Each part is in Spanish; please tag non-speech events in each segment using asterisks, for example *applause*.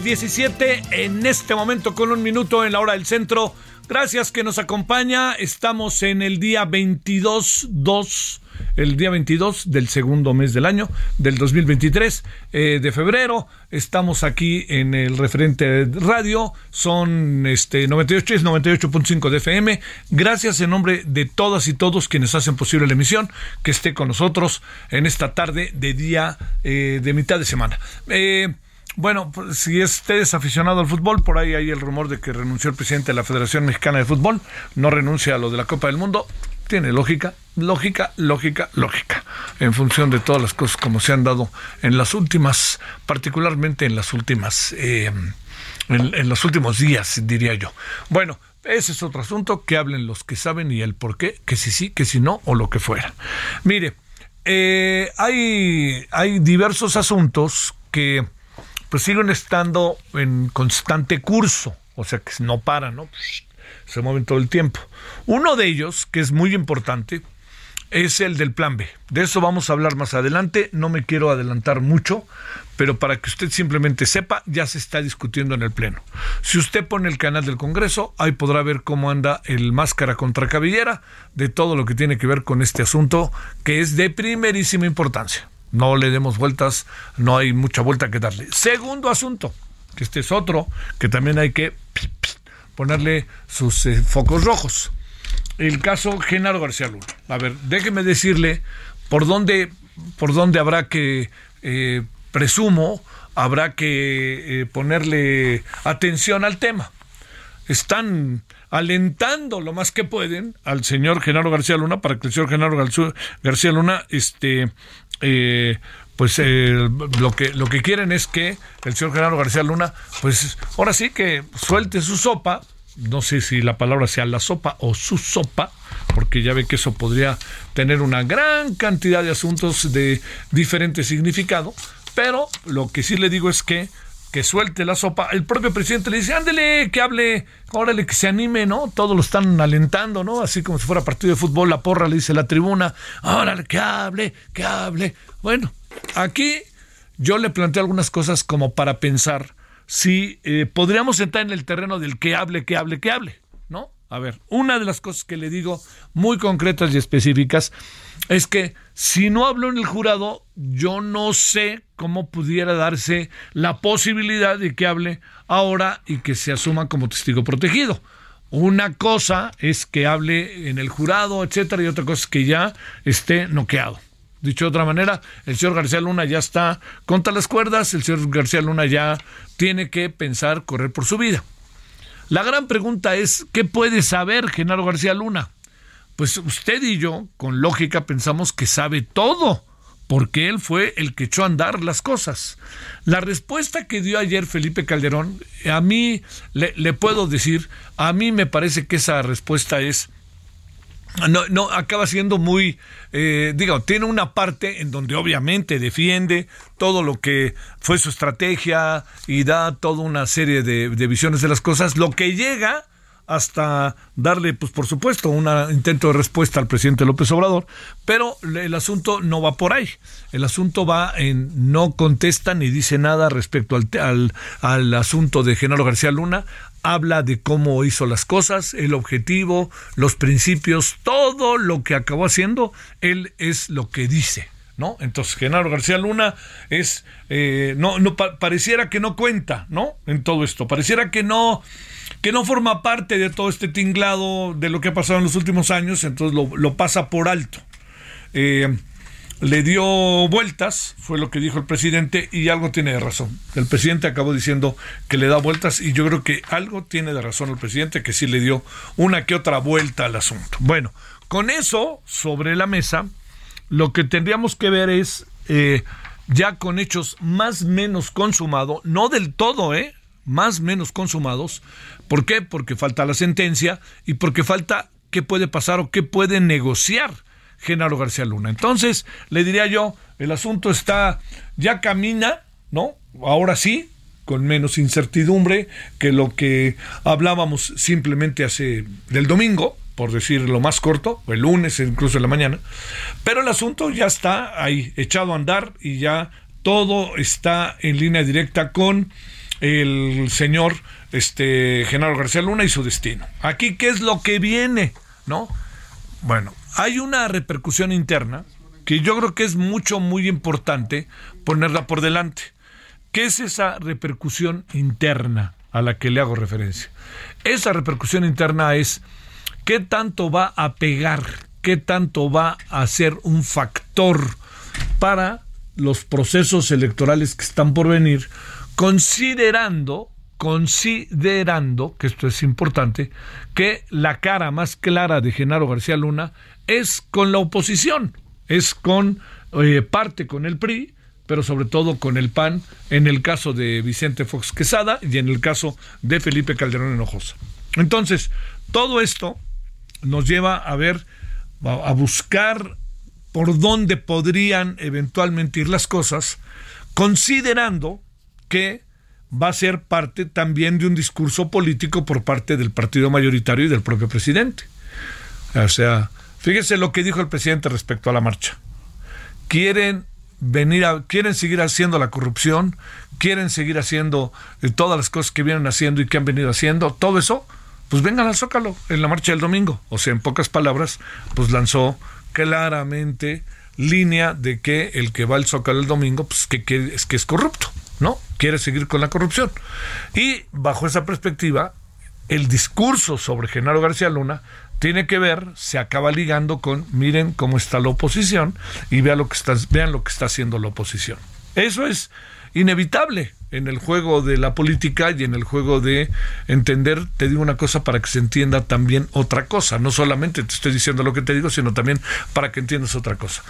Las 17, en este momento con un minuto en la hora del centro. Gracias que nos acompaña, estamos en el día 22-2, el día 22 del segundo mes del año, del 2023, eh, de febrero. Estamos aquí en el referente radio, son este 98 es 98.5 de FM. Gracias en nombre de todas y todos quienes hacen posible la emisión, que esté con nosotros en esta tarde de día eh, de mitad de semana. Eh, bueno, pues, si usted es aficionado al fútbol, por ahí hay el rumor de que renunció el presidente de la Federación Mexicana de Fútbol, no renuncia a lo de la Copa del Mundo. Tiene lógica, lógica, lógica, lógica, en función de todas las cosas como se han dado en las últimas, particularmente en las últimas, eh, en, los últimos días, diría yo. Bueno, ese es otro asunto, que hablen los que saben y el por qué, que si sí, que si no, o lo que fuera. Mire, eh, hay, hay diversos asuntos que pues siguen estando en constante curso, o sea que no paran, ¿no? Se mueven todo el tiempo. Uno de ellos, que es muy importante, es el del plan B. De eso vamos a hablar más adelante, no me quiero adelantar mucho, pero para que usted simplemente sepa, ya se está discutiendo en el Pleno. Si usted pone el canal del Congreso, ahí podrá ver cómo anda el máscara contra cabellera de todo lo que tiene que ver con este asunto, que es de primerísima importancia. No le demos vueltas, no hay mucha vuelta que darle. Segundo asunto, que este es otro, que también hay que ponerle sus eh, focos rojos. El caso Genaro García Luna. A ver, déjeme decirle por dónde, por dónde habrá que, eh, presumo, habrá que eh, ponerle atención al tema. Están alentando lo más que pueden al señor Genaro García Luna para que el señor Genaro García Luna este, eh, pues eh, lo que lo que quieren es que el señor Genaro García Luna, pues ahora sí que suelte su sopa, no sé si la palabra sea la sopa o su sopa, porque ya ve que eso podría tener una gran cantidad de asuntos de diferente significado, pero lo que sí le digo es que que suelte la sopa. El propio presidente le dice, ándele, que hable, órale, que se anime, ¿no? Todos lo están alentando, ¿no? Así como si fuera partido de fútbol, la porra le dice la tribuna, órale, que hable, que hable. Bueno, aquí yo le planteo algunas cosas como para pensar si eh, podríamos entrar en el terreno del que hable, que hable, que hable. A ver, una de las cosas que le digo muy concretas y específicas es que si no hablo en el jurado, yo no sé cómo pudiera darse la posibilidad de que hable ahora y que se asuma como testigo protegido. Una cosa es que hable en el jurado, etcétera, y otra cosa es que ya esté noqueado. Dicho de otra manera, el señor García Luna ya está contra las cuerdas, el señor García Luna ya tiene que pensar correr por su vida. La gran pregunta es, ¿qué puede saber Genaro García Luna? Pues usted y yo, con lógica, pensamos que sabe todo, porque él fue el que echó a andar las cosas. La respuesta que dio ayer Felipe Calderón, a mí le, le puedo decir, a mí me parece que esa respuesta es no, no, acaba siendo muy, eh, digo, tiene una parte en donde obviamente defiende todo lo que fue su estrategia y da toda una serie de, de visiones de las cosas, lo que llega hasta darle, pues por supuesto, un intento de respuesta al presidente López Obrador, pero el asunto no va por ahí. El asunto va en no contesta ni dice nada respecto al, al, al asunto de Genaro García Luna, habla de cómo hizo las cosas, el objetivo, los principios, todo lo que acabó haciendo, él es lo que dice Entonces, Genaro García Luna es, eh, no pareciera que no cuenta, ¿no? En todo esto, pareciera que no, que no forma parte de todo este tinglado de lo que ha pasado en los últimos años, entonces lo, lo pasa por alto. Eh, le dio vueltas, fue lo que dijo el presidente, y algo tiene de razón. El presidente acabó diciendo que le da vueltas, y yo creo que algo tiene de razón el presidente, que sí le dio una que otra vuelta al asunto. Bueno, con eso sobre la mesa, lo que tendríamos que ver es, eh, ya con hechos más menos consumados, no del todo, ¿eh? Más menos consumados. ¿Por qué? Porque falta la sentencia y porque falta qué puede pasar o qué puede negociar Genaro García Luna. Entonces, le diría yo, el asunto está, ya camina, ¿no? Ahora sí, con menos incertidumbre que lo que hablábamos simplemente hace del domingo, por decir lo más corto, el lunes, incluso en la mañana, pero el asunto ya está ahí, echado a andar y ya todo está en línea directa con el señor este Genaro García Luna y su destino. Aquí, ¿qué es lo que viene? ¿No? Bueno, hay una repercusión interna que yo creo que es mucho, muy importante ponerla por delante. ¿Qué es esa repercusión interna a la que le hago referencia? Esa repercusión interna es qué tanto va a pegar, qué tanto va a ser un factor para los procesos electorales que están por venir, considerando considerando, que esto es importante, que la cara más clara de Genaro García Luna es con la oposición, es con eh, parte con el PRI, pero sobre todo con el PAN, en el caso de Vicente Fox Quesada y en el caso de Felipe Calderón Hinojosa. Entonces, todo esto nos lleva a ver, a buscar por dónde podrían eventualmente ir las cosas, considerando que va a ser parte también de un discurso político por parte del partido mayoritario y del propio presidente. O sea, fíjese lo que dijo el presidente respecto a la marcha. Quieren venir a, quieren seguir haciendo la corrupción, quieren seguir haciendo eh, todas las cosas que vienen haciendo y que han venido haciendo, todo eso, pues vengan al Zócalo en la marcha del domingo. O sea, en pocas palabras, pues lanzó claramente línea de que el que va al Zócalo el domingo, pues que, es que es corrupto. ¿no? Quiere seguir con la corrupción. Y bajo esa perspectiva, el discurso sobre Genaro García Luna tiene que ver, se acaba ligando con, miren cómo está la oposición y vean lo que está, vean lo que está haciendo la oposición. Eso es inevitable en el juego de la política y en el juego de entender, te digo una cosa para que se entienda también otra cosa, no solamente te estoy diciendo lo que te digo, sino también para que entiendas otra cosa.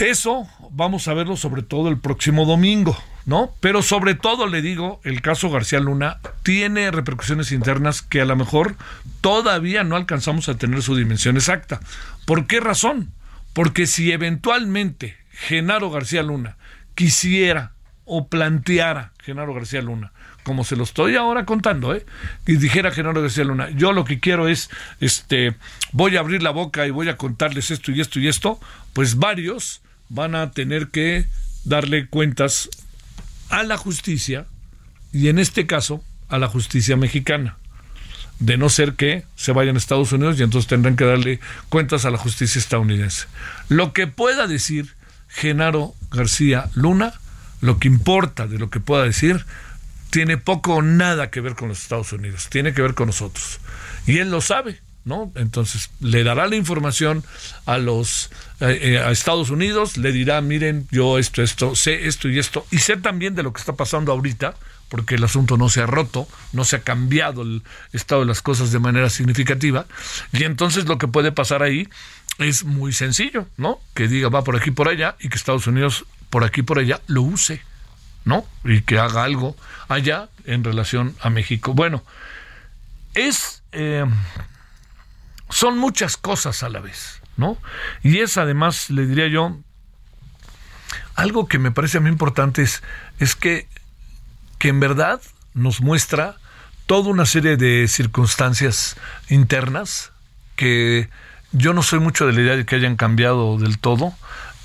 Eso vamos a verlo sobre todo el próximo domingo, ¿no? Pero sobre todo le digo, el caso García Luna tiene repercusiones internas que a lo mejor todavía no alcanzamos a tener su dimensión exacta. ¿Por qué razón? Porque si eventualmente Genaro García Luna quisiera o planteara Genaro García Luna, como se lo estoy ahora contando, ¿eh? y dijera Genaro García Luna, yo lo que quiero es, este, voy a abrir la boca y voy a contarles esto y esto y esto, pues varios van a tener que darle cuentas a la justicia y en este caso a la justicia mexicana. De no ser que se vayan a Estados Unidos y entonces tendrán que darle cuentas a la justicia estadounidense. Lo que pueda decir Genaro García Luna, lo que importa de lo que pueda decir, tiene poco o nada que ver con los Estados Unidos, tiene que ver con nosotros. Y él lo sabe. ¿no? Entonces le dará la información a los eh, eh, a Estados Unidos, le dirá, miren, yo esto, esto, sé esto y esto, y sé también de lo que está pasando ahorita, porque el asunto no se ha roto, no se ha cambiado el estado de las cosas de manera significativa, y entonces lo que puede pasar ahí es muy sencillo, ¿no? Que diga va por aquí por allá y que Estados Unidos por aquí por allá lo use, ¿no? Y que haga algo allá en relación a México. Bueno, es eh, son muchas cosas a la vez, ¿no? Y es además, le diría yo, algo que me parece a mí importante es, es que, que en verdad nos muestra toda una serie de circunstancias internas que yo no soy mucho de la idea de que hayan cambiado del todo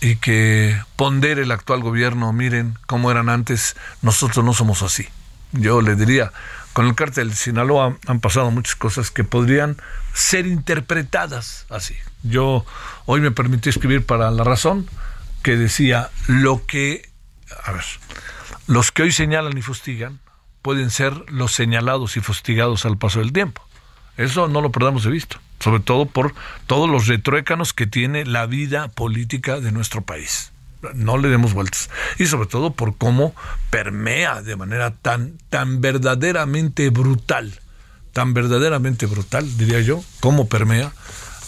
y que pondere el actual gobierno, miren cómo eran antes, nosotros no somos así. Yo le diría, con el cártel de Sinaloa han pasado muchas cosas que podrían ser interpretadas así. Yo hoy me permití escribir para La Razón que decía lo que, a ver, los que hoy señalan y fustigan pueden ser los señalados y fustigados al paso del tiempo. Eso no lo perdamos de vista, sobre todo por todos los retruécanos que tiene la vida política de nuestro país. No le demos vueltas. Y sobre todo por cómo permea de manera tan, tan verdaderamente brutal, tan verdaderamente brutal, diría yo, cómo permea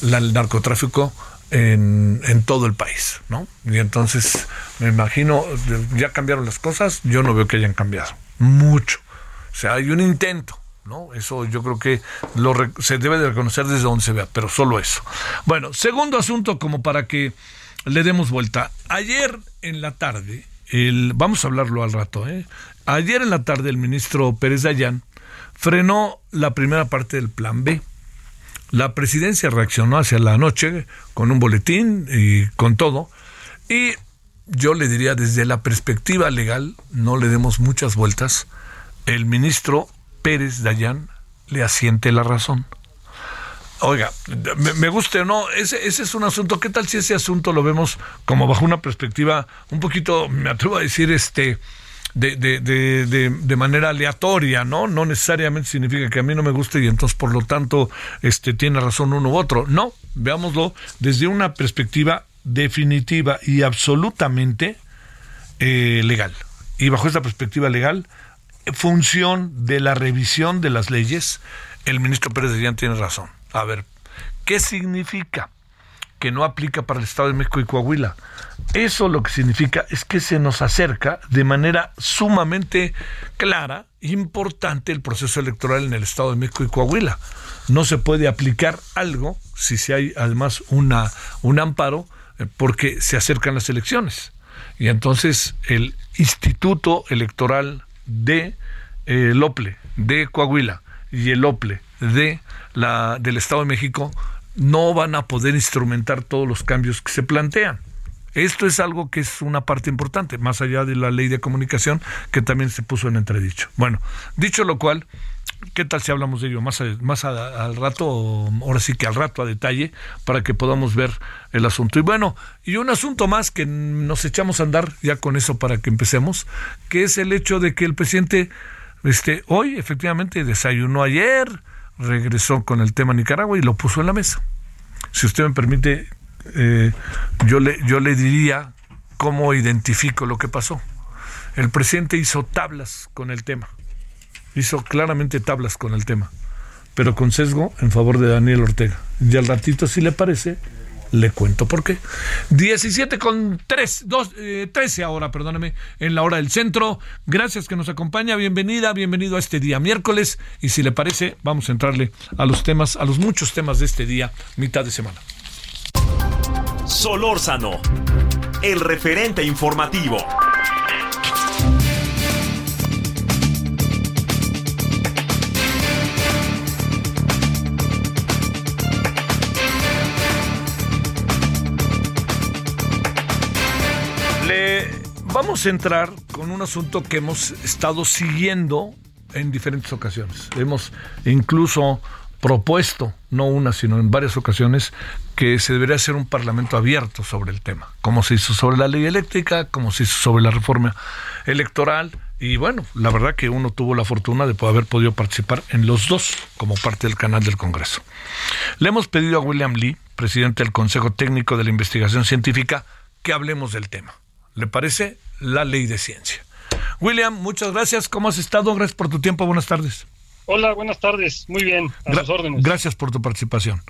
el narcotráfico en, en, todo el país, ¿no? Y entonces me imagino, ya cambiaron las cosas, yo no veo que hayan cambiado, mucho. O sea, hay un intento, ¿no? Eso yo creo que lo, se debe de reconocer desde donde se vea, pero solo eso. Bueno, segundo asunto como para que le demos vuelta. Ayer en la tarde, el, vamos a hablarlo al rato, ¿eh? Ayer en la tarde el ministro Pérez Dayán frenó la primera parte del plan B la presidencia reaccionó hacia la noche con un boletín y con todo. Y yo le diría desde la perspectiva legal, no le demos muchas vueltas, el ministro Pérez Dayán le asiente la razón. Oiga, me, guste o no, ese, ese, es un asunto. ¿Qué tal si ese asunto lo vemos como bajo una perspectiva un poquito, me atrevo a decir, este, de, de, de, de, manera aleatoria, ¿no? No necesariamente significa que a mí no me guste y entonces por lo tanto este, tiene razón uno u otro. No, veámoslo desde una perspectiva definitiva y absolutamente eh, legal. Y bajo esta perspectiva legal, función de la revisión de las leyes, el ministro Pérez de tiene razón. A ver, ¿qué significa? que no aplica para el Estado de México y Coahuila. Eso lo que significa es que se nos acerca de manera sumamente clara, importante, el proceso electoral en el Estado de México y Coahuila. No se puede aplicar algo si se hay además una, un amparo eh, porque se acercan las elecciones. Y entonces el Instituto Electoral de eh, OPLE de Coahuila y el OPLE de la, del Estado de México no van a poder instrumentar todos los cambios que se plantean. Esto es algo que es una parte importante, más allá de la ley de comunicación que también se puso en entredicho. Bueno, dicho lo cual, ¿qué tal si hablamos de ello más, al rato, ahora sí que al rato a detalle, para que podamos ver el asunto? Y bueno, y un asunto más que nos echamos a andar ya con eso para que empecemos, que es el hecho de que el presidente este, hoy efectivamente desayunó ayer, regresó con el tema Nicaragua y lo puso en la mesa. Si usted me permite, eh, yo, le, yo le diría cómo identifico lo que pasó. El presidente hizo tablas con el tema, hizo claramente tablas con el tema, pero con sesgo en favor de Daniel Ortega. Y al ratito, si le parece, le cuento por qué. 17 con 3, 2, 13 ahora, perdóneme, en la hora del centro. Gracias que nos acompaña. Bienvenida, bienvenido a este día miércoles. Y si le parece, vamos a entrarle a los temas, a los muchos temas de este día, mitad de semana. Solórzano, el referente informativo. Vamos a entrar con un asunto que hemos estado siguiendo en diferentes ocasiones. Hemos incluso propuesto, no una, sino en varias ocasiones, que se debería hacer un parlamento abierto sobre el tema, como se hizo sobre la ley eléctrica, como se hizo sobre la reforma electoral. Y bueno, la verdad que uno tuvo la fortuna de haber podido participar en los dos como parte del canal del Congreso. Le hemos pedido a William Lee, presidente del Consejo Técnico de la Investigación Científica, que hablemos del tema. ¿Le parece? La ley de ciencia. William, muchas gracias. ¿Cómo has estado? Gracias por tu tiempo. Buenas tardes. Hola, buenas tardes. Muy bien, a sus órdenes. Gracias por tu participación.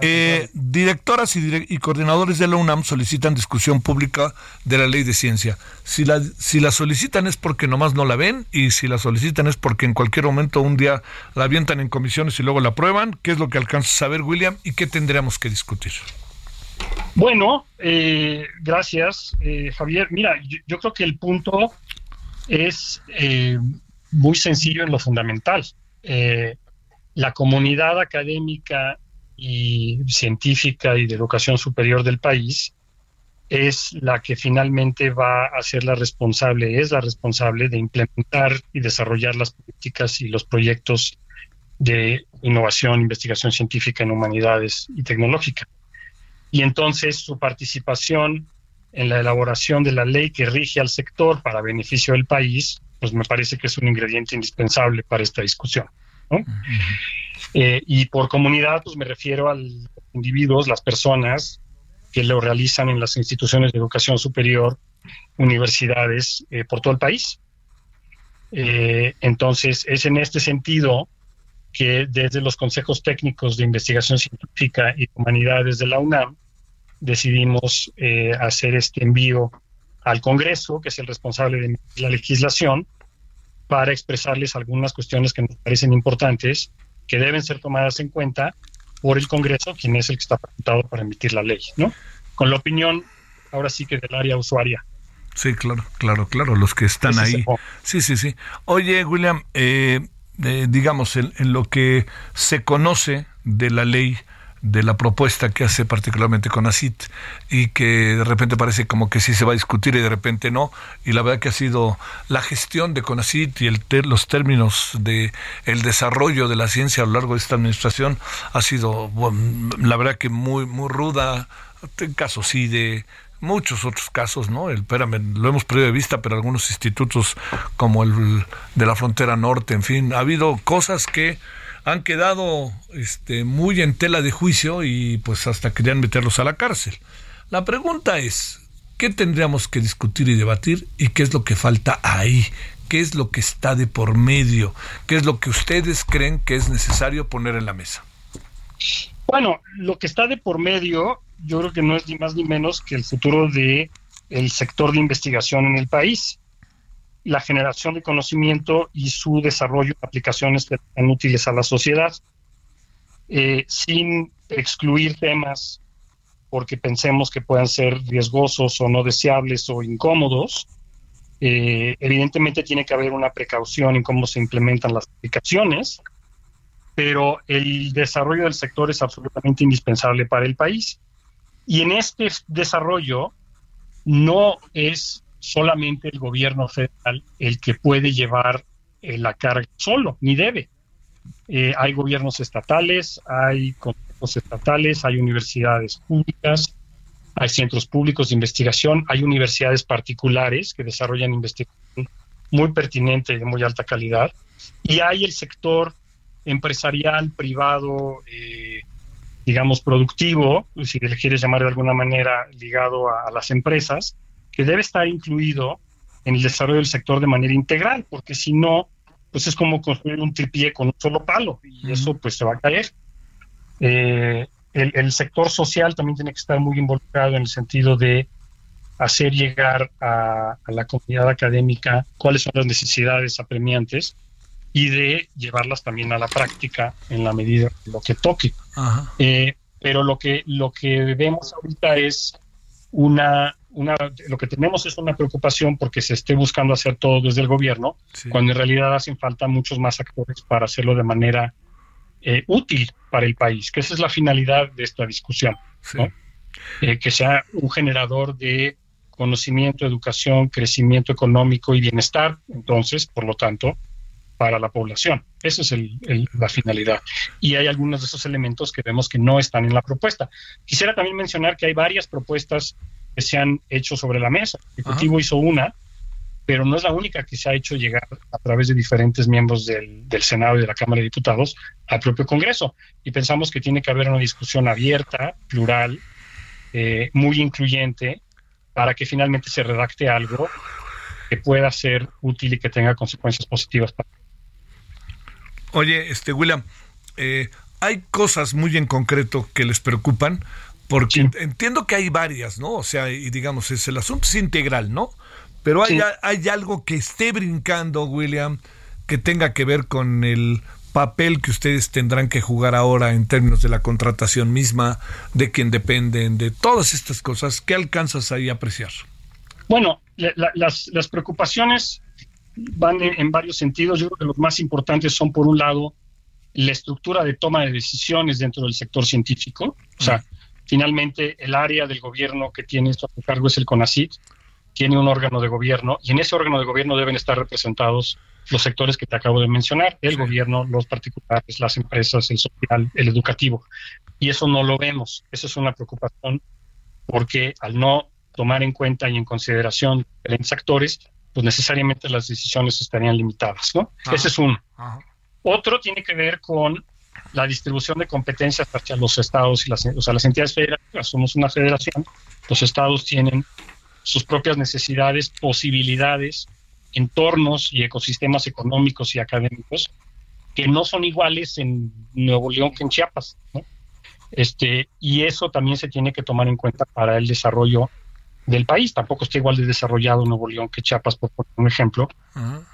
Eh, directoras y, coordinadores de la UNAM solicitan discusión pública de la ley de ciencia. Si la, si la solicitan es porque nomás no la ven y si la solicitan es porque en cualquier momento un día la avientan en comisiones y luego la aprueban. ¿Qué es lo que alcanza a saber, William? ¿Y qué tendríamos que discutir? Bueno, eh, gracias, eh, Javier. Mira, yo, creo que el punto es eh, muy sencillo en lo fundamental. la comunidad académica y científica y de educación superior del país es la que finalmente va a ser la responsable, es la responsable de implementar y desarrollar las políticas y los proyectos de innovación, investigación científica en humanidades y tecnológica y entonces su participación en la elaboración de la ley que rige al sector para beneficio del país, pues me parece que es un ingrediente indispensable para esta discusión. Eh, y por comunidad, pues me refiero a los individuos, las personas que lo realizan en las instituciones de educación superior, universidades eh, por todo el país. Eh, entonces, es en este sentido que desde los consejos técnicos de investigación científica y humanidades de la UNAM decidimos hacer este envío al Congreso, que es el responsable de la legislación, para expresarles algunas cuestiones que nos parecen importantes, que deben ser tomadas en cuenta por el Congreso, quien es el que está facultado para emitir la ley, ¿no? Con la opinión, ahora sí que del área usuaria. Sí, claro, claro, claro, los que están ahí. Sí, sí, sí. Oye, William, eh, eh, digamos, en, lo que se conoce de la ley de la propuesta que hace particularmente con ACIT y que de repente parece como que sí se va a discutir y de repente no. Y la verdad que ha sido la gestión de CONACIT y el los términos de el desarrollo de la ciencia a lo largo de esta administración ha sido, la verdad que muy, muy ruda. En casos sí de muchos otros casos, ¿no? El, espérame, lo hemos perdido de vista, pero algunos institutos como el de la frontera norte, en fin, ha habido cosas que han quedado este, muy en tela de juicio y pues hasta querían meterlos a la cárcel. La pregunta es, ¿qué tendríamos que discutir y debatir y qué es lo que falta ahí? ¿Qué es lo que está de por medio? ¿Qué es lo que ustedes creen que es necesario poner en la mesa? Bueno, lo que está de por medio, yo creo que no es ni más ni menos que el futuro de el sector de investigación en el país la generación de conocimiento y su desarrollo de aplicaciones que sean útiles a la sociedad, eh, sin excluir temas porque pensemos que puedan ser riesgosos o no deseables o incómodos. Eh, evidentemente tiene que haber una precaución en cómo se implementan las aplicaciones, pero el desarrollo del sector es absolutamente indispensable para el país. Y en este desarrollo no es solamente el gobierno federal el que puede llevar eh, la carga solo, ni debe. Eh, hay gobiernos estatales, hay consejos estatales, hay universidades públicas, hay centros públicos de investigación, hay universidades particulares que desarrollan investigación muy pertinente y de muy alta calidad, y hay el sector empresarial, privado, eh, digamos, productivo, si le quieres llamar de alguna manera, ligado a las empresas, que debe estar incluido en el desarrollo del sector de manera integral, porque si no, pues es como construir un tripié con un solo palo y eso pues se va a caer. Eh, el, sector social también tiene que estar muy involucrado en el sentido de hacer llegar a, la comunidad académica cuáles son las necesidades apremiantes y de llevarlas también a la práctica en la medida de lo que toque. Eh, pero lo que, lo que vemos ahorita es una lo que tenemos es una preocupación porque se esté buscando hacer todo desde el gobierno, cuando en realidad hacen falta muchos más actores para hacerlo de manera eh, útil para el país, que esa es la finalidad de esta discusión, eh, que sea un generador de conocimiento, educación, crecimiento económico y bienestar, entonces, por lo tanto, para la población. Esa es la finalidad. Y hay algunos de esos elementos que vemos que no están en la propuesta. Quisiera también mencionar que hay varias propuestas que se han hecho sobre la mesa. El Ejecutivo hizo una, pero no es la única que se ha hecho llegar a través de diferentes miembros del, Senado y de la Cámara de Diputados al propio Congreso. Y pensamos que tiene que haber una discusión abierta, plural, eh, muy incluyente, para que finalmente se redacte algo que pueda ser útil y que tenga consecuencias positivas para. Oye, este William, eh, hay cosas muy en concreto que les preocupan. Porque entiendo que hay varias, ¿no? O sea, y digamos, es, el asunto es integral, ¿no? Pero hay, hay algo que esté brincando, William, que tenga que ver con el papel que ustedes tendrán que jugar ahora en términos de la contratación misma, de quién dependen, de todas estas cosas. ¿Qué alcanzas ahí a apreciar? Bueno, las, las, preocupaciones van en, en, varios sentidos. Yo creo que los más importantes son, por un lado, la estructura de toma de decisiones dentro del sector científico. O sea, Finalmente, el área del gobierno que tiene esto a su cargo es el CONACYT, tiene un órgano de gobierno y en ese órgano de gobierno deben estar representados los sectores que te acabo de mencionar, el gobierno, los particulares, las empresas, el social, el educativo. Y eso no lo vemos. Eso es una preocupación porque al no tomar en cuenta y en consideración diferentes actores, pues necesariamente las decisiones estarían limitadas, ¿no? Ese es uno. Otro tiene que ver con la distribución de competencias hacia los estados y las, o sea, las entidades federativas. Somos una federación, los estados tienen sus propias necesidades, posibilidades, entornos y ecosistemas económicos y académicos que no son iguales en Nuevo León que en Chiapas. Este, y eso también se tiene que tomar en cuenta para el desarrollo del país. Tampoco está igual de desarrollado Nuevo León que Chiapas, por poner un ejemplo.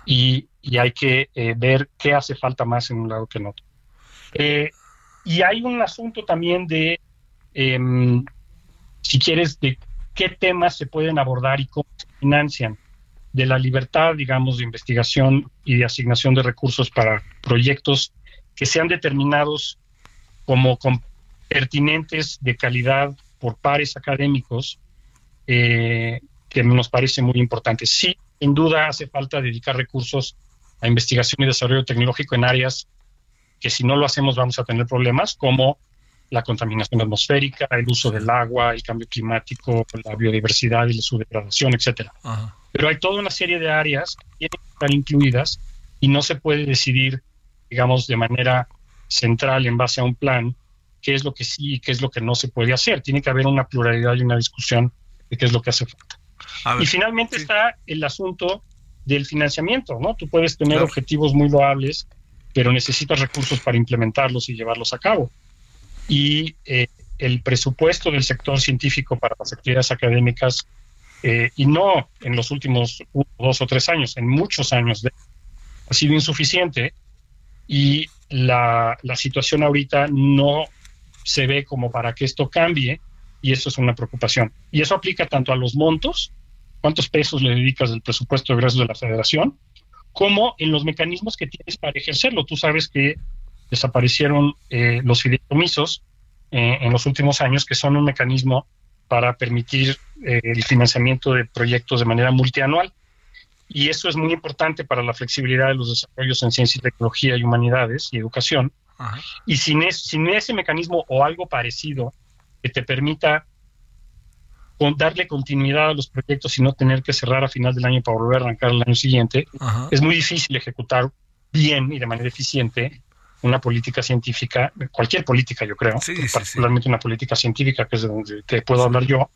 y, hay que eh, ver qué hace falta más en un lado que en otro. Eh, y hay un asunto también de, em, si quieres, de qué temas se pueden abordar y cómo se financian de la libertad, digamos, de investigación y de asignación de recursos para proyectos que sean determinados como pertinentes de calidad por pares académicos, eh, que nos parece muy importante. Sí, sin duda hace falta dedicar recursos a investigación y desarrollo tecnológico en áreas que si no lo hacemos vamos a tener problemas, como la contaminación atmosférica, el uso del agua, el cambio climático, la biodiversidad y su degradación, etcétera. Pero hay toda una serie de áreas que tienen que estar incluidas y no se puede decidir, digamos, de manera central en base a un plan qué es lo que sí y qué es lo que no se puede hacer. Tiene que haber una pluralidad y una discusión de qué es lo que hace falta. y finalmente está el asunto del financiamiento, ¿no? Tú puedes tener objetivos muy loables, pero necesitas recursos para implementarlos y llevarlos a cabo y eh, el presupuesto del sector científico para las actividades académicas, eh, y no en los últimos dos o tres años, en muchos años, de, ha sido insuficiente y la, la situación ahorita no se ve como para que esto cambie y eso es una preocupación. Y eso aplica tanto a los montos, cuántos pesos le dedicas del presupuesto de egresos de la federación, como en los mecanismos que tienes para ejercerlo. Tú sabes que desaparecieron eh, los fideicomisos eh, en los últimos años, que son un mecanismo para permitir eh, el financiamiento de proyectos de manera multianual. Y eso es muy importante para la flexibilidad de los desarrollos en ciencia y tecnología y humanidades y educación. Y sin, sin ese mecanismo o algo parecido que te permita darle continuidad a los proyectos y no tener que cerrar a final del año para volver a arrancar el año siguiente, es muy difícil ejecutar bien y de manera eficiente una política científica, cualquier política yo creo, particularmente una política científica, que es de donde te puedo hablar yo.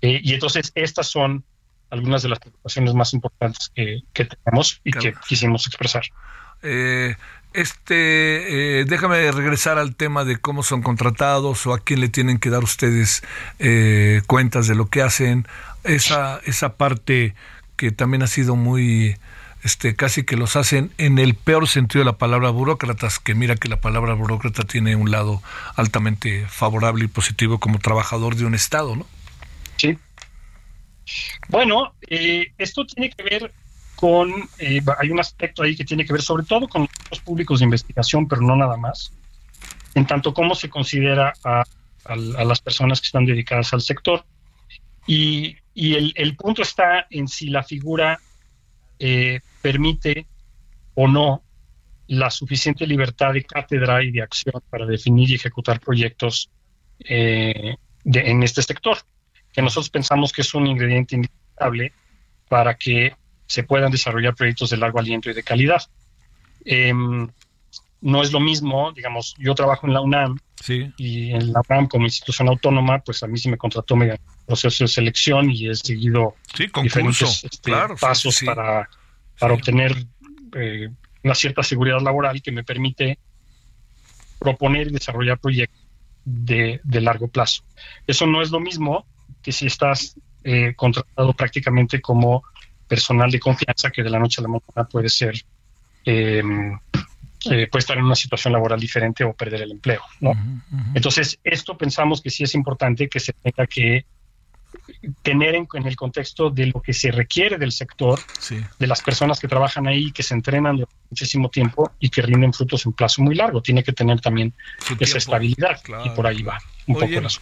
Eh, y entonces estas son algunas de las preocupaciones más importantes que, tenemos y que quisimos expresar. Eh, este, eh, déjame regresar al tema de cómo son contratados o a quién le tienen que dar ustedes cuentas de lo que hacen. Esa, esa parte que también ha sido muy este, casi que los hacen en el peor sentido de la palabra burócratas, que mira que la palabra burócrata tiene un lado altamente favorable y positivo como trabajador de un Estado, ¿no? Sí. Bueno, eh, esto tiene que ver con, eh, hay un aspecto ahí que tiene que ver sobre todo con los públicos de investigación, pero no nada más, en tanto cómo se considera a, las personas que están dedicadas al sector. Y, el, el, punto está en si la figura eh, permite o no la suficiente libertad de cátedra y de acción para definir y ejecutar proyectos eh, en este sector, que nosotros pensamos que es un ingrediente indispensable para que se puedan desarrollar proyectos de largo aliento y de calidad. Em, no es lo mismo, digamos, yo trabajo en la UNAM y en la UNAM como institución autónoma, pues a mí sí me contrató mediante proceso de selección y he seguido diferentes este, pasos para para obtener eh, una cierta seguridad laboral que me permite proponer y desarrollar proyectos de, largo plazo. Eso no es lo mismo que si estás eh, contratado prácticamente como personal de confianza que de la noche a la mañana puede ser em, eh, puede estar en una situación laboral diferente o perder el empleo. ¿no? Entonces, esto pensamos que sí es importante que se tenga que tener en, el contexto de lo que se requiere del sector, de las personas que trabajan ahí, que se entrenan durante muchísimo tiempo y que rinden frutos en plazo muy largo. Tiene que tener también esa estabilidad y por ahí va. Un oye, poco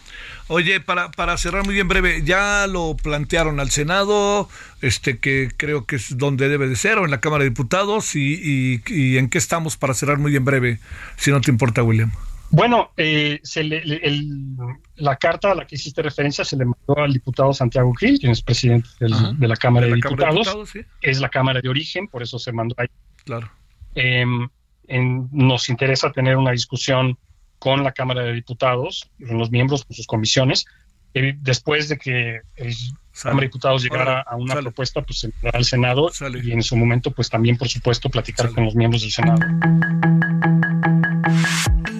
oye para, para cerrar muy bien breve, ya lo plantearon al Senado, este que creo que es donde debe de ser, o en la Cámara de Diputados, y, y, en qué estamos para cerrar muy bien breve, si no te importa, William. Bueno, eh, el, la carta a la que hiciste referencia se le mandó al diputado Santiago Gil, quien es presidente de la Cámara de, Diputados. Es la Cámara de origen, por eso se mandó ahí. Claro. Em, nos interesa tener una discusión con la Cámara de Diputados, con los miembros, con sus comisiones. Eh, después de que el Cámara de Diputados llegara a una propuesta, pues se al Senado y en su momento, pues también, por supuesto, platicar con los miembros del Senado.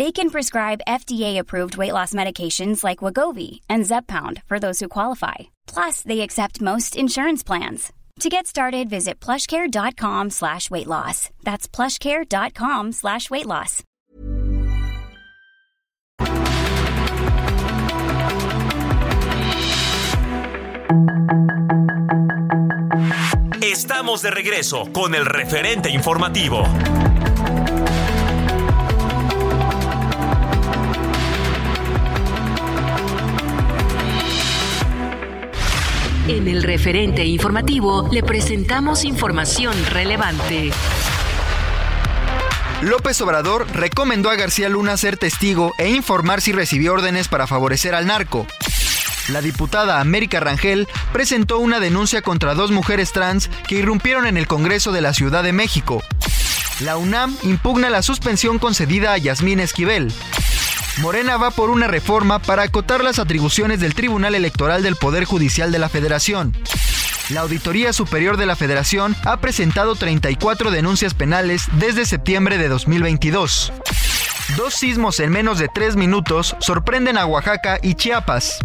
They can prescribe FDA-approved weight loss medications like Wagovi and Zepbound for those who qualify. Plus, they accept most insurance plans. To get started, visit plushcare.com slash weight loss. That's plushcare.com slash weight loss. Estamos de regreso con el referente informativo. En el referente informativo le presentamos información relevante. López Obrador recomendó a García Luna ser testigo e informar si recibió órdenes para favorecer al narco. La diputada América Rangel presentó una denuncia contra dos mujeres trans que irrumpieron en el Congreso de la Ciudad de México. La UNAM impugna la suspensión concedida a Yasmín Esquivel. Morena va por una reforma para acotar las atribuciones del Tribunal Electoral del Poder Judicial de la Federación. La Auditoría Superior de la Federación ha presentado 34 denuncias penales desde septiembre de 2022. Dos sismos en menos de tres minutos sorprenden a Oaxaca y Chiapas.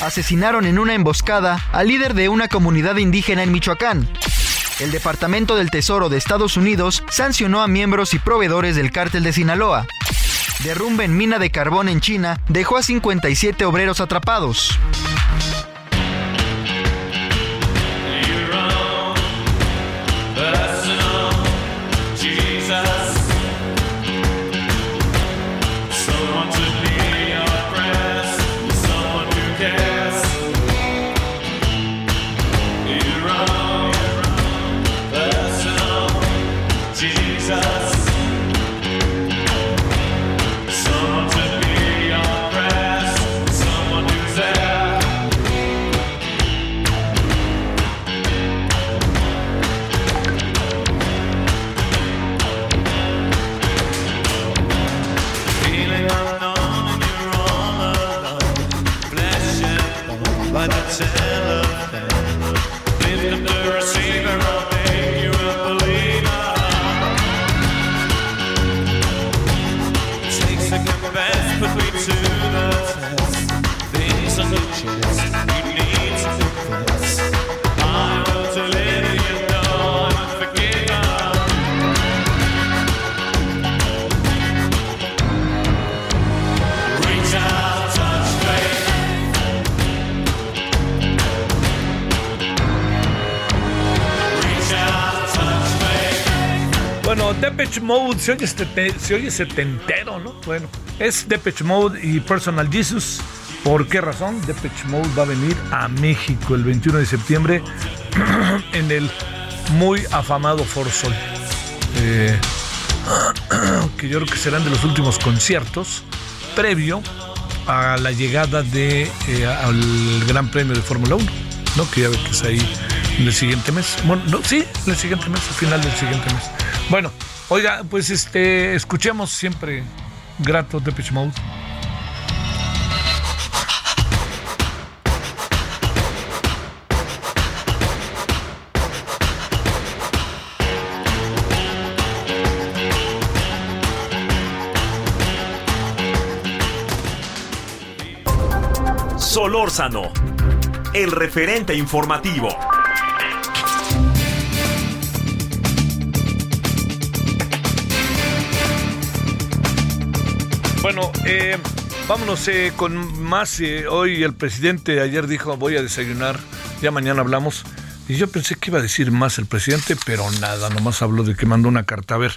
Asesinaron en una emboscada al líder de una comunidad indígena en Michoacán. El Departamento del Tesoro de Estados Unidos sancionó a miembros y proveedores del cártel de Sinaloa. Derrumbe en mina de carbón en China dejó a 57 obreros atrapados. Se oye, este se oye ¿no? Bueno, es Depeche Mode y Personal Jesus. ¿Por qué razón? Depeche Mode va a venir a México el 21 de septiembre *clears throat* en el muy afamado For Sol. Eh, *clears throat* que yo creo que serán de los últimos conciertos previo a la llegada de eh, al Gran Premio de Fórmula 1, ¿no? Que ya ve que es ahí en el siguiente mes. Bueno, no, sí, el siguiente mes, al final del siguiente mes. Bueno, Oiga, pues este, escuchemos siempre grato de Mode. Solórzano, el referente informativo. Bueno, eh, vámonos con más. Eh, hoy el presidente ayer dijo voy a desayunar, ya mañana hablamos. Y yo pensé que iba a decir más el presidente, pero nada, nomás habló de que mandó una carta. A ver,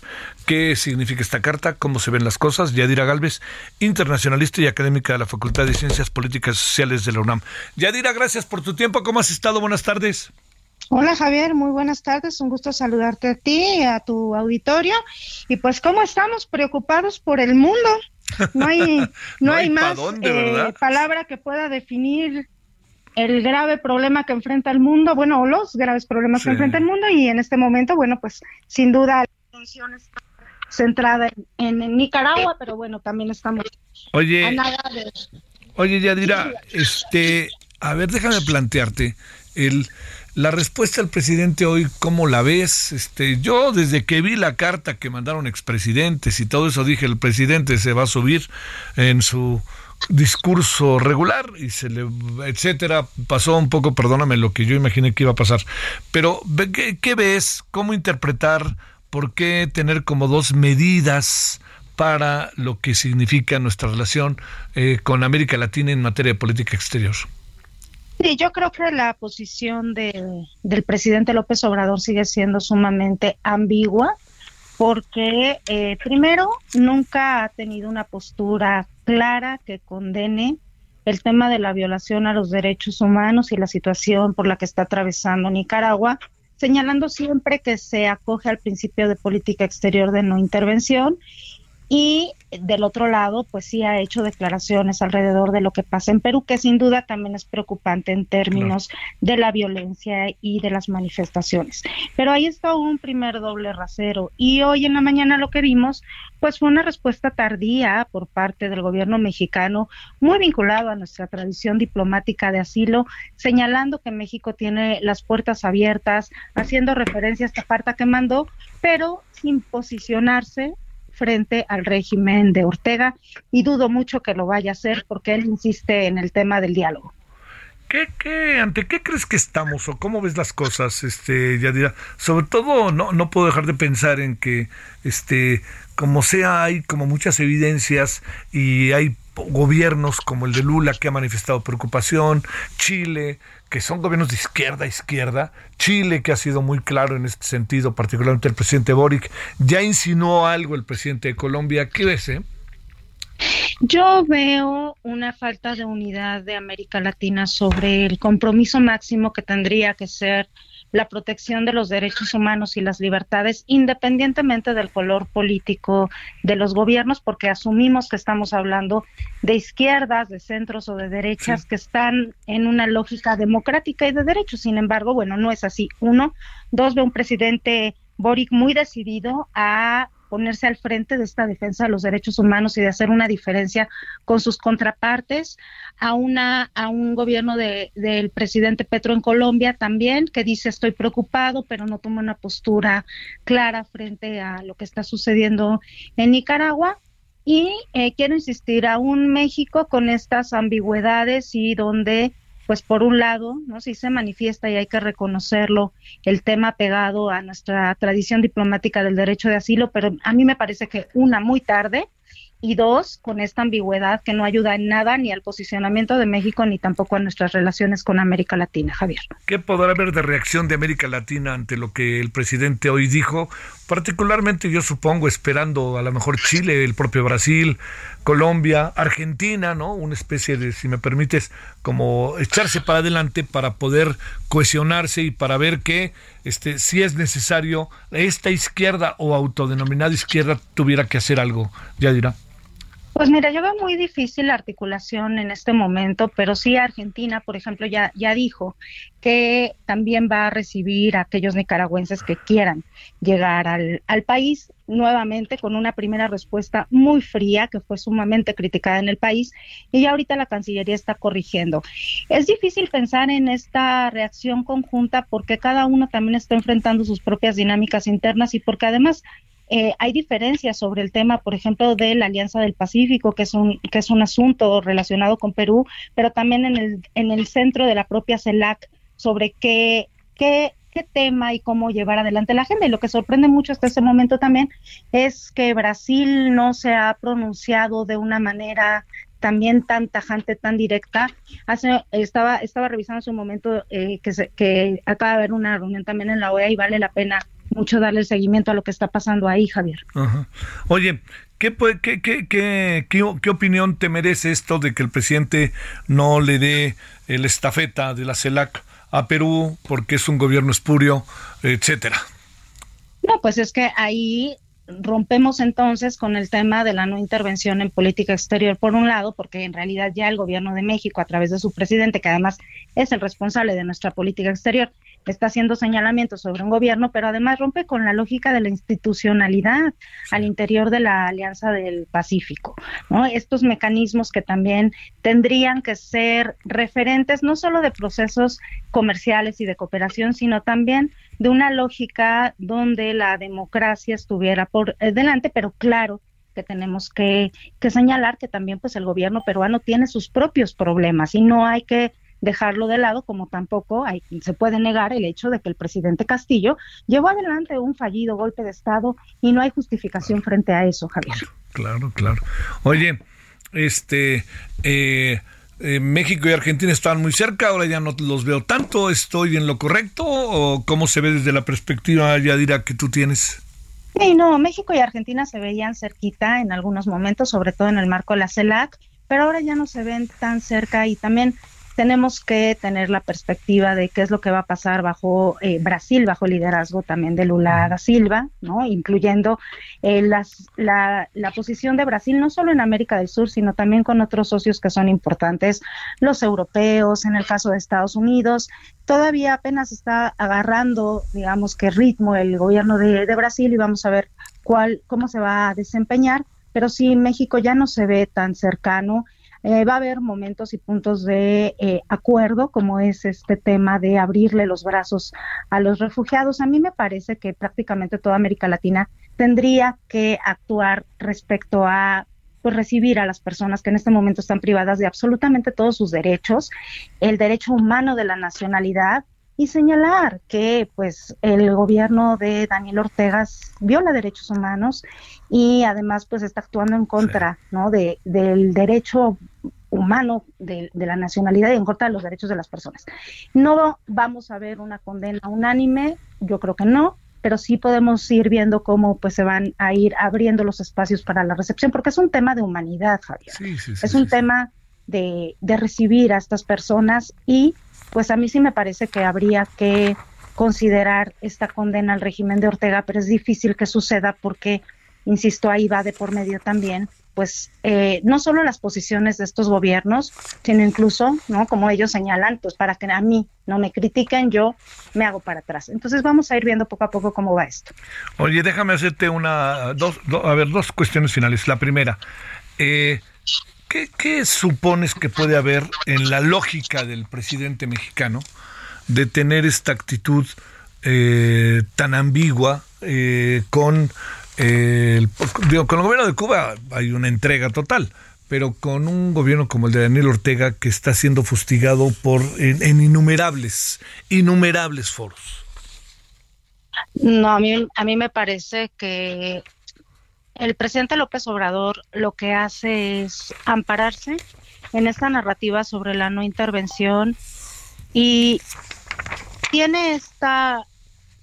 ¿qué significa esta carta? ¿Cómo se ven las cosas? Yadira Galvez, internacionalista y académica de la Facultad de Ciencias Políticas y Sociales de la UNAM. Yadira, gracias por tu tiempo. ¿Cómo has estado? Buenas tardes. Hola Javier, muy buenas tardes, un gusto saludarte a ti a tu auditorio. Y pues, ¿cómo estamos preocupados por el mundo? No hay, *laughs* no, hay, más eh, palabra que pueda definir el grave problema que enfrenta el mundo, bueno, o los graves problemas que enfrenta el mundo y en este momento, bueno, pues sin duda la atención está centrada en, Nicaragua, pero bueno, también estamos oye, Oye, Yadira, este, a ver, déjame plantearte el la respuesta del presidente hoy, ¿cómo la ves? Este, yo desde que vi la carta que mandaron expresidentes y todo eso dije, el presidente se va a subir en su discurso regular y se le etcétera. Pasó un poco perdóname lo que yo imaginé que iba a pasar. Pero ¿qué, ves cómo interpretar por qué tener como dos medidas para lo que significa nuestra relación eh, con América Latina en materia de política exterior Sí, yo creo que la posición de, del presidente López Obrador sigue siendo sumamente ambigua porque eh, primero nunca ha tenido una postura clara que condene el tema de la violación a los derechos humanos y la situación por la que está atravesando Nicaragua, señalando siempre que se acoge al principio de política exterior de no intervención y del otro lado, pues sí ha hecho declaraciones alrededor de lo que pasa en Perú, que sin duda también es preocupante en términos de la violencia y de las manifestaciones. Pero ahí está un primer doble rasero. Y hoy en la mañana lo que vimos, pues fue una respuesta tardía por parte del gobierno mexicano, muy vinculado a nuestra tradición diplomática de asilo, señalando que México tiene las puertas abiertas, haciendo referencia a esta carta que mandó, pero sin posicionarse frente al régimen de Ortega y dudo mucho que lo vaya a hacer porque él insiste en el tema del diálogo. ¿Qué, qué, ante qué crees que estamos o cómo ves las cosas, este, Yadira? Sobre todo, no, no puedo dejar de pensar en que, este, como sea, hay como muchas evidencias y hay gobiernos como el de Lula que ha manifestado preocupación, Chile, que son gobiernos de izquierda a izquierda, Chile que ha sido muy claro en este sentido, particularmente el presidente Boric, ya insinuó algo el presidente de Colombia, ¿qué ves? Eh? Yo veo una falta de unidad de América Latina sobre el compromiso máximo que tendría que ser la protección de los derechos humanos y las libertades, independientemente del color político de los gobiernos, porque asumimos que estamos hablando de izquierdas, de centros o de derechas que están en una lógica democrática y de derechos. Sin embargo, bueno, no es así. Uno, dos, ve un presidente Boric muy decidido a ponerse al frente de esta defensa de los derechos humanos y de hacer una diferencia con sus contrapartes, a una a un gobierno de, del presidente Petro en Colombia también que dice estoy preocupado pero no toma una postura clara frente a lo que está sucediendo en Nicaragua y eh, quiero insistir a un México con estas ambigüedades y donde pues por un lado, ¿no? Sí se manifiesta y hay que reconocerlo el tema pegado a nuestra tradición diplomática del derecho de asilo, pero a mí me parece que una muy tarde y dos, con esta ambigüedad que no ayuda en nada ni al posicionamiento de México ni tampoco a nuestras relaciones con América Latina, Javier. ¿Qué podrá haber de reacción de América Latina ante lo que el presidente hoy dijo? Particularmente yo supongo esperando a lo mejor Chile, el propio Brasil, Colombia, Argentina, ¿no? Una especie de, si me permites, como echarse para adelante para poder cohesionarse y para ver que este, si es necesario, esta izquierda o autodenominada izquierda tuviera que hacer algo. Ya dirá. Pues mira, yo veo muy difícil la articulación en este momento, pero sí Argentina, por ejemplo, ya, ya dijo que también va a recibir a aquellos nicaragüenses que quieran llegar al, al país nuevamente con una primera respuesta muy fría que fue sumamente criticada en el país y ya ahorita la Cancillería está corrigiendo. Es difícil pensar en esta reacción conjunta porque cada uno también está enfrentando sus propias dinámicas internas y porque además eh, hay diferencias sobre el tema, por ejemplo, de la Alianza del Pacífico, que es un que es un asunto relacionado con Perú, pero también en el en el centro de la propia CELAC sobre qué qué tema y cómo llevar adelante la agenda. Y lo que sorprende mucho hasta ese momento también es que Brasil no se ha pronunciado de una manera también tan tajante, tan directa. Hace, estaba, estaba revisando hace un momento eh, que, se, que acaba de haber una reunión también en la OEA y vale la pena mucho darle seguimiento a lo que está pasando ahí, Javier. Oye, ¿qué, qué, qué, qué, qué opinión te merece esto de que el presidente no le dé el estafeta de la CELAC a Perú porque es un gobierno espurio, etcétera? No, pues es que ahí rompemos entonces con el tema de la no intervención en política exterior, por un lado, porque en realidad ya el gobierno de México, a través de su presidente, que además es el responsable de nuestra política exterior, está haciendo señalamientos sobre un gobierno, pero además rompe con la lógica de la institucionalidad al interior de la Alianza del Pacífico. ¿no? Estos mecanismos que también tendrían que ser referentes no solo de procesos comerciales y de cooperación, sino también de una lógica donde la democracia estuviera por delante, pero claro que tenemos que, que señalar que también pues el gobierno peruano tiene sus propios problemas y no hay que dejarlo de lado, como tampoco hay, se puede negar el hecho de que el presidente Castillo llevó adelante un fallido golpe de Estado y no hay justificación frente a eso, Javier. Claro, claro. Oye, este, eh, eh, México y Argentina estaban muy cerca, ahora ya no los veo tanto, ¿estoy en lo correcto o cómo se ve desde la perspectiva, Yadira, que tú tienes? Sí, no, México y Argentina se veían cerquita en algunos momentos, sobre todo en el marco de la CELAC, pero ahora ya no se ven tan cerca y también tenemos que tener la perspectiva de qué es lo que va a pasar bajo eh, Brasil, bajo el liderazgo también de Lula da Silva, ¿no? incluyendo eh, las, la, la, posición de Brasil no solo en América del Sur, sino también con otros socios que son importantes, los europeos, en el caso de Estados Unidos. Todavía apenas está agarrando, digamos, qué ritmo el gobierno de, de Brasil y vamos a ver cuál, cómo se va a desempeñar. Pero sí, México ya no se ve tan cercano va a haber momentos y puntos de eh, acuerdo, como es este tema de abrirle los brazos a los refugiados. A mí me parece que prácticamente toda América Latina tendría que actuar respecto a pues recibir a las personas que en este momento están privadas de absolutamente todos sus derechos, el derecho humano de la nacionalidad y señalar que pues el gobierno de Daniel Ortega viola derechos humanos y además pues está actuando en contra ¿no? de, del derecho humano de, la nacionalidad y en contra de los derechos de las personas. No vamos a ver una condena unánime, yo creo que no, pero sí podemos ir viendo cómo pues se van a ir abriendo los espacios para la recepción, porque es un tema de humanidad, Javier. es un tema de, de recibir a estas personas y pues a mí sí me parece que habría que considerar esta condena al régimen de Ortega, pero es difícil que suceda porque, insisto, ahí va de por medio también pues eh, no solo las posiciones de estos gobiernos, sino incluso, ¿no? Como ellos señalan, pues para que a mí no me critiquen, yo me hago para atrás. Entonces vamos a ir viendo poco a poco cómo va esto. Oye, déjame hacerte una, dos, a ver, dos cuestiones finales. La primera, eh, ¿qué, ¿qué supones que puede haber en la lógica del presidente mexicano de tener esta actitud eh, tan ambigua con el, con el gobierno de Cuba hay una entrega total, pero con un gobierno como el de Daniel Ortega que está siendo fustigado por en, innumerables, innumerables foros. No, a mí, a mí me parece que el presidente López Obrador lo que hace es ampararse en esta narrativa sobre la no intervención y tiene esta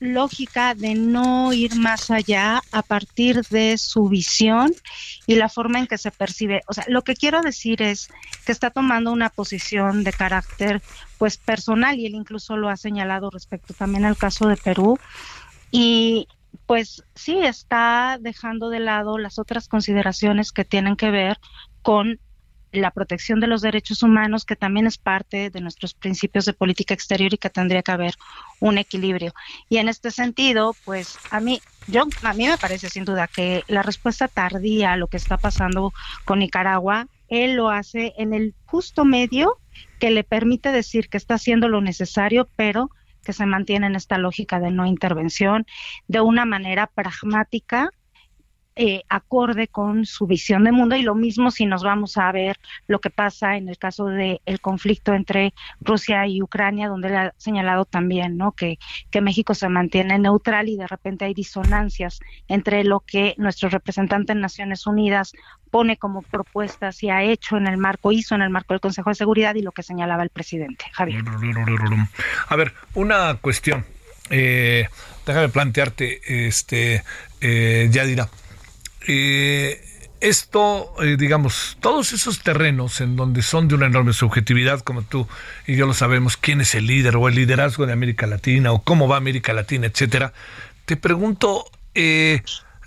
lógica de no ir más allá a partir de su visión y la forma en que se percibe. O sea, lo que quiero decir es que está tomando una posición de carácter pues personal y él incluso lo ha señalado respecto también al caso de Perú y pues sí está dejando de lado las otras consideraciones que tienen que ver con la protección de los derechos humanos, que también es parte de nuestros principios de política exterior y que tendría que haber un equilibrio. Y en este sentido, pues a mí, yo, a mí me parece sin duda que la respuesta tardía a lo que está pasando con Nicaragua, él lo hace en el justo medio que le permite decir que está haciendo lo necesario, pero que se mantiene en esta lógica de no intervención de una manera pragmática eh, acorde con su visión de mundo y lo mismo si nos vamos a ver lo que pasa en el caso del el conflicto entre Rusia y Ucrania, donde le ha señalado también ¿no? que, que México se mantiene neutral y de repente hay disonancias entre lo que nuestro representante en Naciones Unidas pone como propuestas y ha hecho en el marco, hizo en el marco del Consejo de Seguridad y lo que señalaba el presidente. Javier. A ver, una cuestión. Eh, déjame plantearte, este, eh, ya dirá. Eh, esto, eh, digamos, todos esos terrenos en donde son de una enorme subjetividad, como tú y yo lo sabemos, quién es el líder o el liderazgo de América Latina o cómo va América Latina, etcétera. Te pregunto, eh,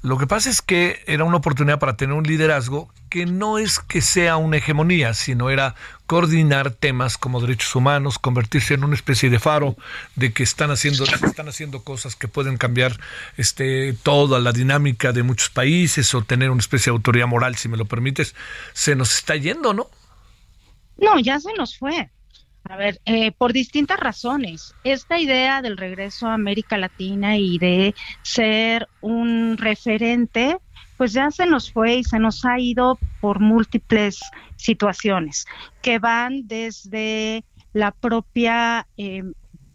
lo que pasa es que era una oportunidad para tener un liderazgo que no es que sea una hegemonía, sino era coordinar temas como derechos humanos, convertirse en una especie de faro de que están haciendo, están haciendo cosas que pueden cambiar este, toda la dinámica de muchos países o tener una especie de autoridad moral, si me lo permites. Se nos está yendo, ¿no? No, ya se nos fue. A ver, eh, por distintas razones. Esta idea del regreso a América Latina y de ser un referente, pues ya se nos fue y se nos ha ido por múltiples situaciones que van desde la propia eh,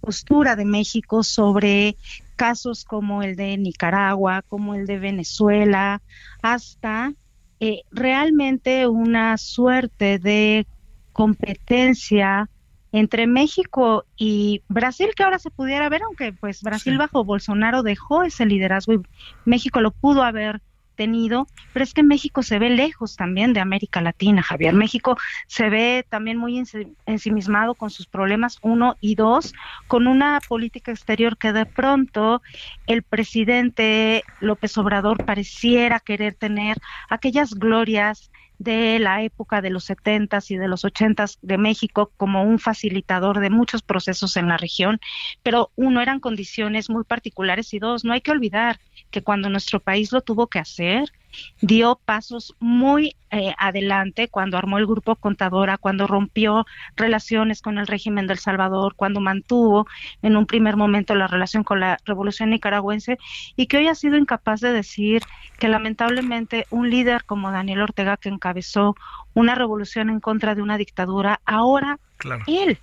postura de México sobre casos como el de Nicaragua, como el de Venezuela, hasta eh, realmente una suerte de competencia entre México y Brasil que ahora se pudiera ver, aunque pues Brasil bajo Bolsonaro dejó ese liderazgo y México lo pudo haber tenido, pero es que México se ve lejos también de América Latina, Javier. México se ve también muy ensimismado con sus problemas, uno, y dos, con una política exterior que de pronto el presidente López Obrador pareciera querer tener aquellas glorias de la época de los setentas y de los ochentas de México como un facilitador de muchos procesos en la región, pero uno eran condiciones muy particulares y dos, no hay que olvidar que cuando nuestro país lo tuvo que hacer, dio pasos muy eh, adelante cuando armó el grupo Contadora, cuando rompió relaciones con el régimen del Salvador, cuando mantuvo en un primer momento la relación con la revolución nicaragüense y que hoy ha sido incapaz de decir que lamentablemente un líder como Daniel Ortega que encabezó una revolución en contra de una dictadura, ahora él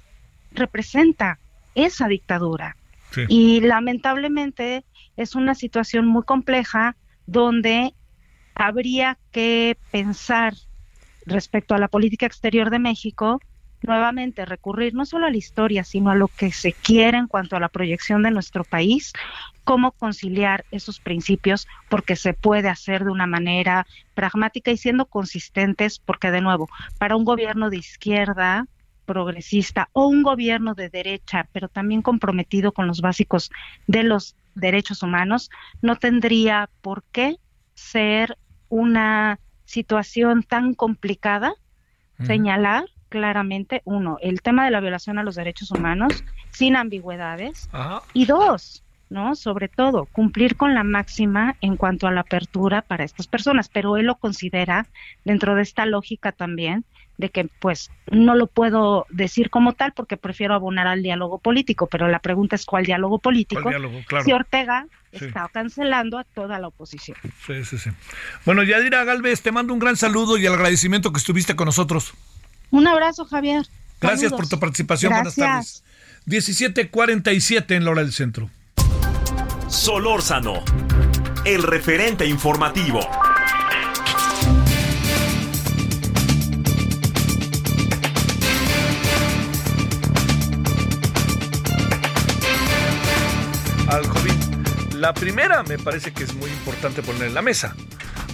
representa esa dictadura. Y lamentablemente es una situación muy compleja donde habría que pensar respecto a la política exterior de México, nuevamente recurrir no solo a la historia, sino a lo que se quiere en cuanto a la proyección de nuestro país, cómo conciliar esos principios, porque se puede hacer de una manera pragmática y siendo consistentes, porque de nuevo, para un gobierno de izquierda progresista o un gobierno de derecha, pero también comprometido con los básicos de los derechos humanos, no tendría por qué ser una situación tan complicada, señalar claramente, uno, el tema de la violación a los derechos humanos sin ambigüedades, y dos, ¿no? Sobre todo, cumplir con la máxima en cuanto a la apertura para estas personas, pero él lo considera dentro de esta lógica también de que pues no lo puedo decir como tal porque prefiero abonar al diálogo político, pero la pregunta es cuál diálogo político. Si Ortega está cancelando a toda la oposición. Sí, sí, sí. Bueno, Yadira Galvez, te mando un gran saludo y el agradecimiento que estuviste con nosotros. Un abrazo, Javier. Gracias por tu participación. Buenas tardes. 17:47 en la hora del centro. Solórzano, el referente informativo. La primera me parece que es muy importante poner en la mesa.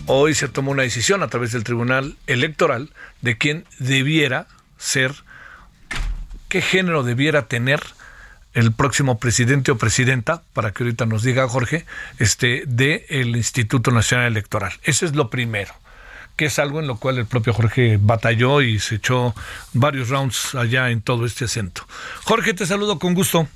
Hoy se tomó una decisión a través del Tribunal Electoral de quién debiera ser, qué género debiera tener el próximo presidente o presidenta, para que ahorita nos diga Jorge, este, de el Instituto Nacional Electoral. Eso es lo primero, que es algo en lo cual el propio Jorge batalló y se echó varios rounds allá en todo este acento. Jorge, te saludo con gusto.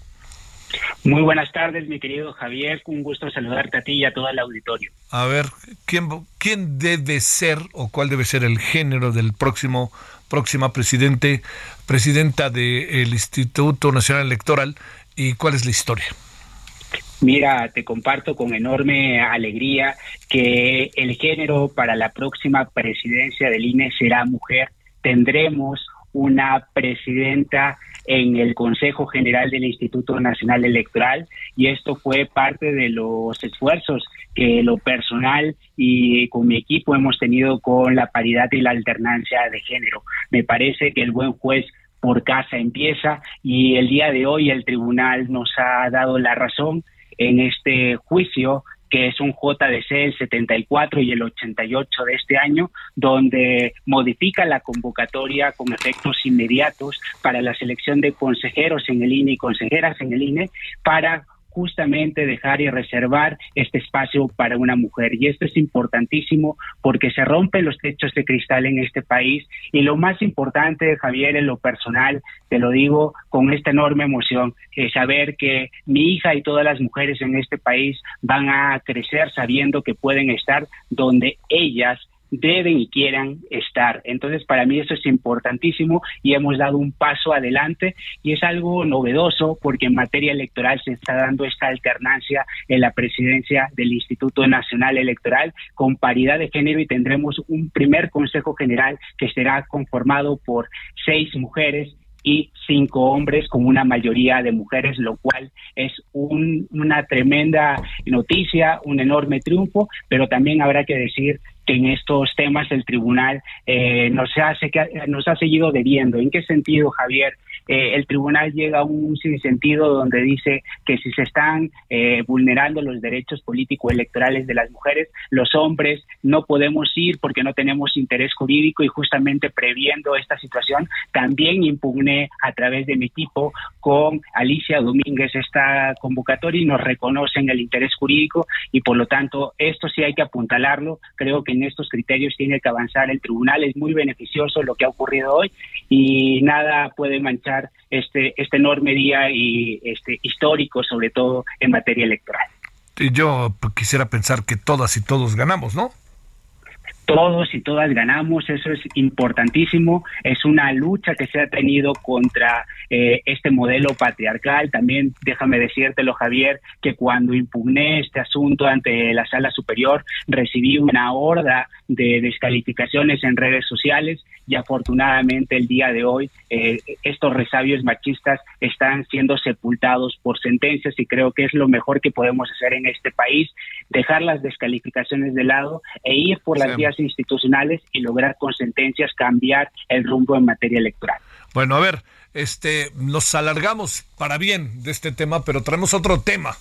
Muy buenas tardes, mi querido Javier. Un gusto saludarte a ti y a todo el auditorio. A ver, ¿quién, quién debe ser o cuál debe ser el género del próximo próxima presidente, presidenta del Instituto Nacional Electoral y cuál es la historia? Mira, te comparto con enorme alegría que el género para la próxima presidencia del INE será mujer. Tendremos una presidenta en el Consejo General del Instituto Nacional Electoral y esto fue parte de los esfuerzos que lo personal y con mi equipo hemos tenido con la paridad y la alternancia de género. Me parece que el buen juez por casa empieza y el día de hoy el tribunal nos ha dado la razón en este juicio que es un JDC el 74 y el 88 de este año, donde modifica la convocatoria con efectos inmediatos para la selección de consejeros en el INE y consejeras en el INE para justamente dejar y reservar este espacio para una mujer. Y esto es importantísimo porque se rompen los techos de cristal en este país. Y lo más importante, Javier, en lo personal, te lo digo con esta enorme emoción, saber que mi hija y todas las mujeres en este país van a crecer sabiendo que pueden estar donde ellas deben y quieran estar. Entonces, para mí eso es importantísimo y hemos dado un paso adelante y es algo novedoso porque en materia electoral se está dando esta alternancia en la presidencia del Instituto Nacional Electoral con paridad de género y tendremos un primer Consejo General que será conformado por seis mujeres y cinco hombres con una mayoría de mujeres, lo cual es una tremenda noticia, un enorme triunfo, pero también habrá que decir que en estos temas el tribunal eh, nos, hace, nos ha seguido debiendo. ¿En qué sentido, Javier? Eh, el tribunal llega a un sinsentido donde dice que si se están eh, vulnerando los derechos políticos electorales de las mujeres, los hombres no podemos ir porque no tenemos interés jurídico y justamente previendo esta situación, también impugné a través de mi equipo con Alicia Domínguez esta convocatoria y nos reconocen el interés jurídico y por lo tanto esto sí hay que apuntalarlo. Creo que en estos criterios tiene que avanzar el tribunal. Es muy beneficioso lo que ha ocurrido hoy y nada puede manchar este, este enorme día y este histórico, sobre todo en materia electoral. Yo quisiera pensar que todas y todos ganamos, ¿no? Todos y todas ganamos, eso es importantísimo, es una lucha que se ha tenido contra eh, este modelo patriarcal. También déjame decírtelo, Javier, que cuando impugné este asunto ante la sala superior, recibí una horda de descalificaciones en redes sociales y afortunadamente el día de hoy eh, estos resabios machistas están siendo sepultados por sentencias y creo que es lo mejor que podemos hacer en este país, dejar las descalificaciones de lado e ir por las vías institucionales y lograr con sentencias cambiar el rumbo en materia electoral. Bueno, a ver, este, nos alargamos para bien de este tema, pero traemos otro tema.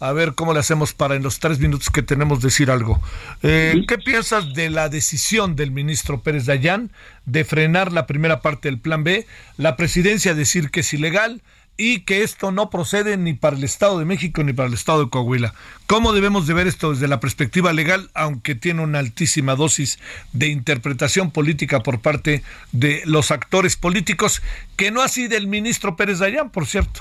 A ver cómo le hacemos para en los tres minutos que tenemos decir algo. Eh, ¿Qué piensas de la decisión del ministro Pérez Dayán de frenar la primera parte del plan B, la presidencia decir que es ilegal, y que esto no procede ni para el Estado de México ni para el Estado de Coahuila. ¿Cómo debemos de ver esto desde la perspectiva legal, aunque tiene una altísima dosis de interpretación política por parte de los actores políticos, que no así del ministro Pérez Dayán, por cierto?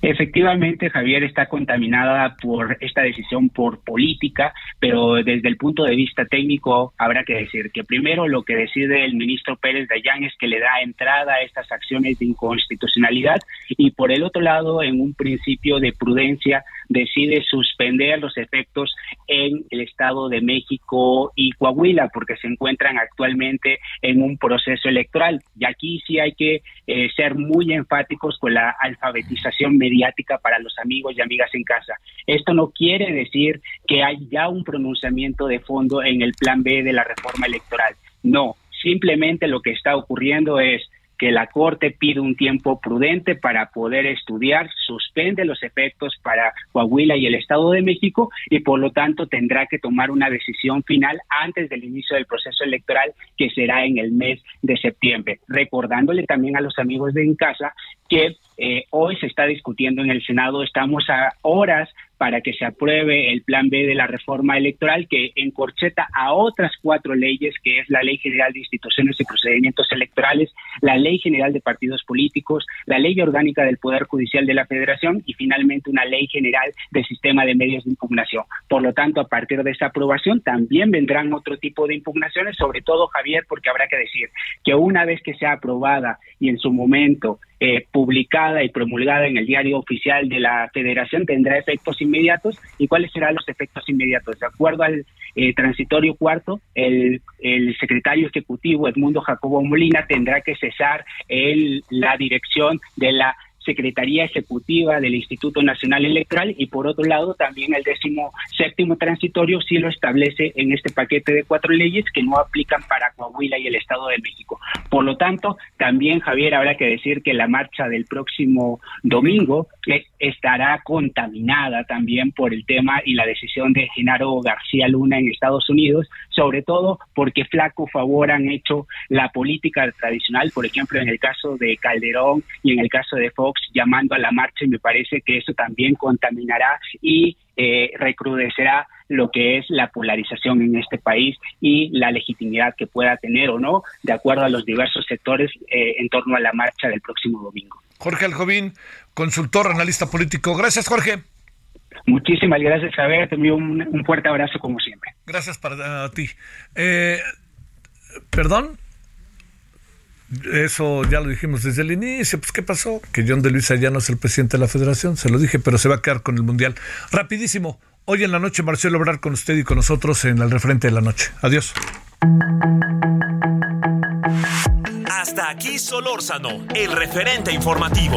Efectivamente, Javier está contaminada por esta decisión por política, pero desde el punto de vista técnico habrá que decir que primero lo que decide el ministro Pérez Dayán es que le da entrada a estas acciones de inconstitucionalidad y por el otro lado, en un principio de prudencia, decide suspender los efectos en el Estado de México y Coahuila porque se encuentran actualmente en un proceso electoral. Y aquí sí hay que eh, ser muy enfáticos con la alfabetización mediática para los amigos y amigas en casa. Esto no quiere decir que hay ya un pronunciamiento de fondo en el plan B de la reforma electoral. No, simplemente lo que está ocurriendo es que la Corte pide un tiempo prudente para poder estudiar, suspende los efectos para Coahuila y el Estado de México y por lo tanto tendrá que tomar una decisión final antes del inicio del proceso electoral que será en el mes de septiembre. Recordándole también a los amigos de en casa que eh, hoy se está discutiendo en el Senado, estamos a horas para que se apruebe el plan B de la reforma electoral que encorcheta a otras cuatro leyes, que es la Ley General de Instituciones y Procedimientos Electorales, la Ley General de Partidos Políticos, la Ley Orgánica del Poder Judicial de la Federación y finalmente una Ley General del Sistema de Medios de Impugnación. Por lo tanto, a partir de esa aprobación también vendrán otro tipo de impugnaciones, sobre todo Javier, porque habrá que decir que una vez que sea aprobada y en su momento eh, publicada y promulgada en el diario oficial de la Federación tendrá efectos inmediatos. ¿Y cuáles serán los efectos inmediatos? De acuerdo al eh, transitorio cuarto, el, el, secretario ejecutivo Edmundo Jacobo Molina tendrá que cesar el, la dirección de la Secretaría Ejecutiva del Instituto Nacional Electoral y por otro lado también el décimo séptimo transitorio sí lo establece en este paquete de cuatro leyes que no aplican para Coahuila y el Estado de México. Por lo tanto, también Javier habrá que decir que la marcha del próximo domingo estará contaminada también por el tema y la decisión de Genaro García Luna en Estados Unidos, sobre todo porque flaco favor han hecho la política tradicional, por ejemplo en el caso de Calderón y en el caso de Fox llamando a la marcha y me parece que eso también contaminará y eh, recrudecerá lo que es la polarización en este país y la legitimidad que pueda tener o no, de acuerdo a los diversos sectores eh, en torno a la marcha del próximo domingo. Jorge Aljovín, consultor, analista político. Gracias, Jorge. Muchísimas gracias, Javier. Te envío un, fuerte abrazo como siempre. Gracias para ti. Eh, Perdón, eso ya lo dijimos desde el inicio. Pues, ¿qué pasó? Que John de Luisa ya no es el presidente de la federación. Se lo dije, pero se va a quedar con el mundial. Rapidísimo. Hoy en la noche, Marcelo hablar con usted y con nosotros en el referente de la noche. Adiós. Hasta aquí Solórzano, el referente informativo.